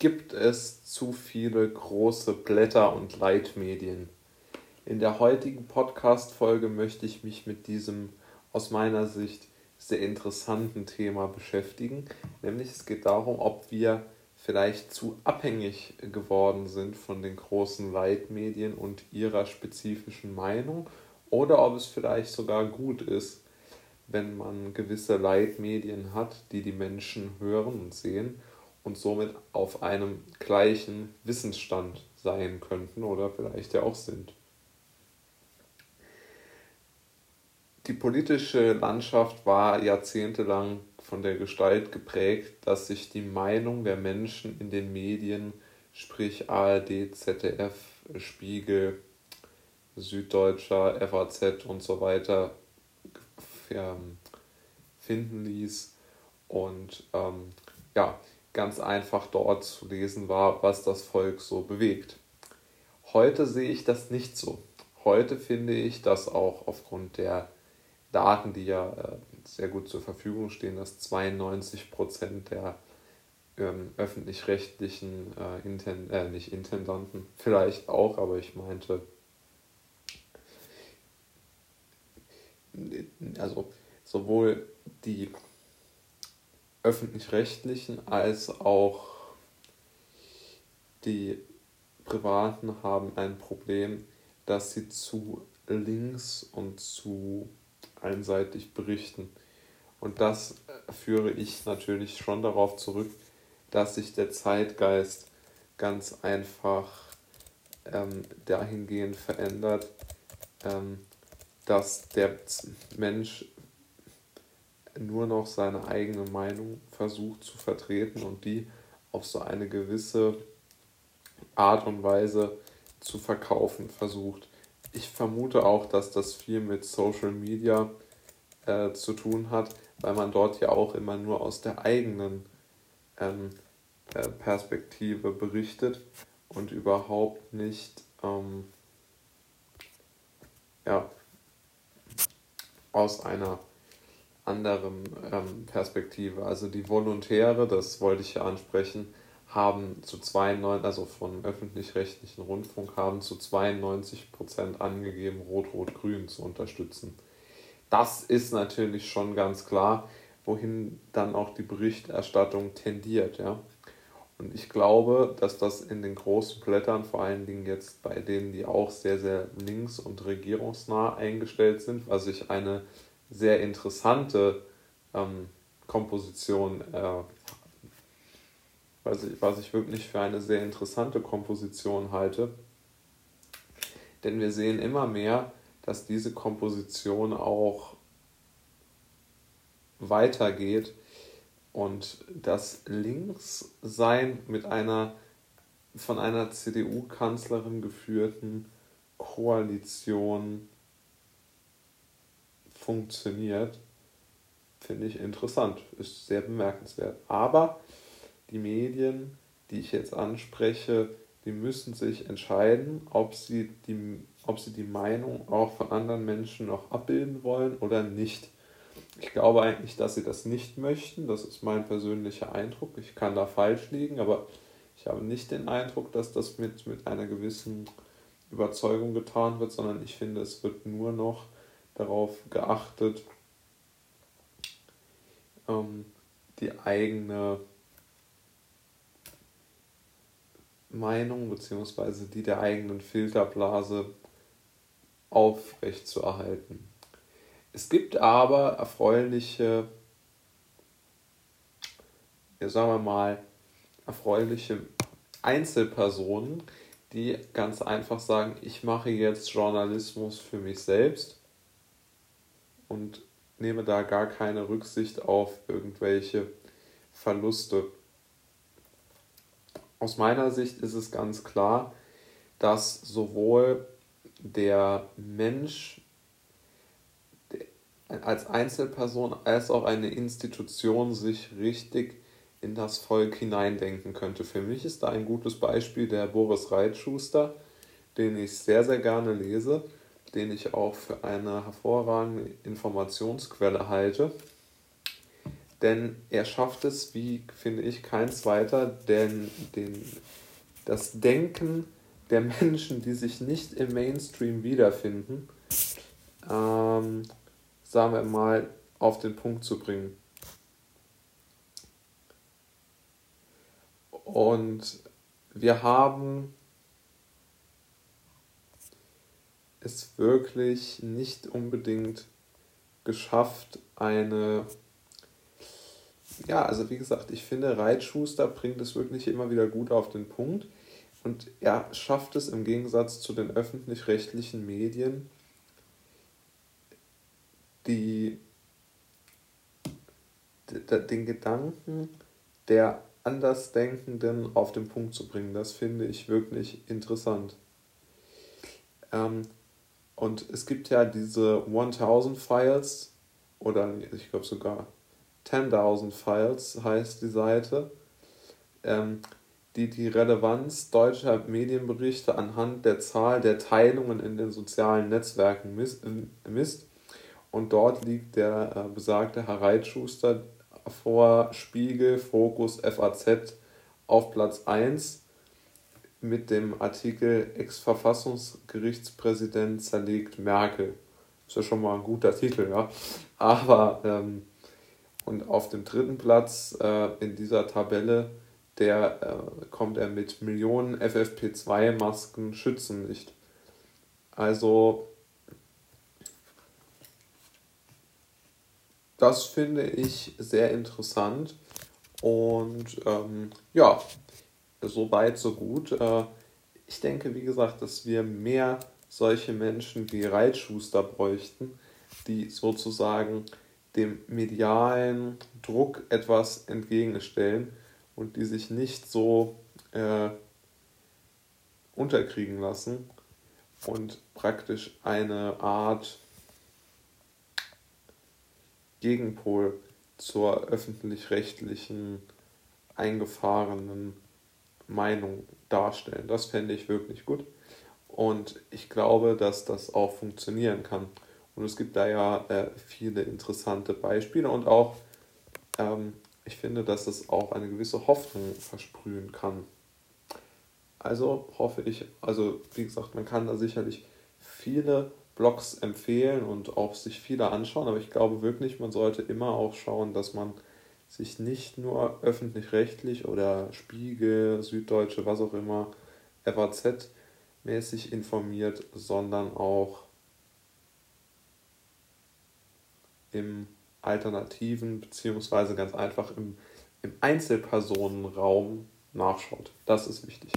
Gibt es zu viele große Blätter und Leitmedien? In der heutigen Podcast-Folge möchte ich mich mit diesem aus meiner Sicht sehr interessanten Thema beschäftigen. Nämlich es geht darum, ob wir vielleicht zu abhängig geworden sind von den großen Leitmedien und ihrer spezifischen Meinung oder ob es vielleicht sogar gut ist, wenn man gewisse Leitmedien hat, die die Menschen hören und sehen und somit auf einem gleichen Wissensstand sein könnten oder vielleicht ja auch sind. Die politische Landschaft war jahrzehntelang von der Gestalt geprägt, dass sich die Meinung der Menschen in den Medien, sprich ARD, ZDF, Spiegel, Süddeutscher, FAZ und so weiter, finden ließ. Und ähm, ja, ganz einfach dort zu lesen war, was das Volk so bewegt. Heute sehe ich das nicht so. Heute finde ich, dass auch aufgrund der Daten, die ja äh, sehr gut zur Verfügung stehen, dass 92 Prozent der ähm, öffentlich-rechtlichen, äh, Inten äh, nicht Intendanten, vielleicht auch, aber ich meinte, also sowohl die öffentlich-rechtlichen als auch die Privaten haben ein Problem, dass sie zu links und zu einseitig berichten. Und das führe ich natürlich schon darauf zurück, dass sich der Zeitgeist ganz einfach ähm, dahingehend verändert, ähm, dass der Mensch nur noch seine eigene Meinung versucht zu vertreten und die auf so eine gewisse Art und Weise zu verkaufen versucht. Ich vermute auch, dass das viel mit Social Media äh, zu tun hat, weil man dort ja auch immer nur aus der eigenen ähm, äh, Perspektive berichtet und überhaupt nicht ähm, ja, aus einer anderen ähm, Perspektive. Also die Volontäre, das wollte ich ja ansprechen, haben zu 92, also vom öffentlich-rechtlichen Rundfunk, haben zu 92 Prozent angegeben, Rot-Rot-Grün zu unterstützen. Das ist natürlich schon ganz klar, wohin dann auch die Berichterstattung tendiert. Ja? Und ich glaube, dass das in den großen Blättern, vor allen Dingen jetzt bei denen, die auch sehr, sehr links- und regierungsnah eingestellt sind, was ich eine sehr interessante ähm, Komposition, äh, was, ich, was ich wirklich für eine sehr interessante Komposition halte. Denn wir sehen immer mehr, dass diese Komposition auch weitergeht und das Linkssein mit einer von einer CDU-Kanzlerin geführten Koalition funktioniert, finde ich interessant, ist sehr bemerkenswert. Aber die Medien, die ich jetzt anspreche, die müssen sich entscheiden, ob sie die, ob sie die Meinung auch von anderen Menschen noch abbilden wollen oder nicht. Ich glaube eigentlich, dass sie das nicht möchten. Das ist mein persönlicher Eindruck. Ich kann da falsch liegen, aber ich habe nicht den Eindruck, dass das mit, mit einer gewissen Überzeugung getan wird, sondern ich finde, es wird nur noch darauf geachtet, ähm, die eigene Meinung bzw. die der eigenen Filterblase aufrechtzuerhalten. Es gibt aber erfreuliche, ja, sagen wir mal, erfreuliche Einzelpersonen, die ganz einfach sagen, ich mache jetzt Journalismus für mich selbst und nehme da gar keine Rücksicht auf irgendwelche Verluste. Aus meiner Sicht ist es ganz klar, dass sowohl der Mensch als Einzelperson als auch eine Institution sich richtig in das Volk hineindenken könnte. Für mich ist da ein gutes Beispiel der Boris Reitschuster, den ich sehr, sehr gerne lese den ich auch für eine hervorragende Informationsquelle halte, denn er schafft es, wie finde ich, kein zweiter, denn den, das Denken der Menschen, die sich nicht im Mainstream wiederfinden, ähm, sagen wir mal, auf den Punkt zu bringen. Und wir haben es wirklich nicht unbedingt geschafft, eine ja, also wie gesagt, ich finde, Reitschuster bringt es wirklich immer wieder gut auf den Punkt. Und er schafft es im Gegensatz zu den öffentlich-rechtlichen Medien, die, den Gedanken der Andersdenkenden auf den Punkt zu bringen. Das finde ich wirklich interessant. Ähm, und es gibt ja diese 1000 Files oder ich glaube sogar 10.000 Files heißt die Seite, ähm, die die Relevanz deutscher Medienberichte anhand der Zahl der Teilungen in den sozialen Netzwerken misst. misst. Und dort liegt der äh, besagte Herr Reitschuster vor Spiegel, Fokus, FAZ auf Platz 1 mit dem Artikel Ex-Verfassungsgerichtspräsident zerlegt Merkel. Ist ja schon mal ein guter Titel, ja. Aber ähm, und auf dem dritten Platz äh, in dieser Tabelle, der äh, kommt er mit Millionen FFP2-Masken schützen nicht. Also das finde ich sehr interessant und ähm, ja, so weit, so gut. Äh, ich denke, wie gesagt, dass wir mehr solche Menschen wie Reitschuster bräuchten, die sozusagen dem medialen Druck etwas entgegenstellen und die sich nicht so äh, unterkriegen lassen und praktisch eine Art Gegenpol zur öffentlich-rechtlichen eingefahrenen Meinung darstellen. Das fände ich wirklich gut. Und ich glaube, dass das auch funktionieren kann. Und es gibt da ja äh, viele interessante Beispiele und auch, ähm, ich finde, dass es auch eine gewisse Hoffnung versprühen kann. Also hoffe ich, also wie gesagt, man kann da sicherlich viele Blogs empfehlen und auch sich viele anschauen, aber ich glaube wirklich, man sollte immer auch schauen, dass man sich nicht nur öffentlich-rechtlich oder Spiegel, Süddeutsche, was auch immer, FAZ mäßig informiert, sondern auch im alternativen beziehungsweise ganz einfach im, im Einzelpersonenraum nachschaut. Das ist wichtig.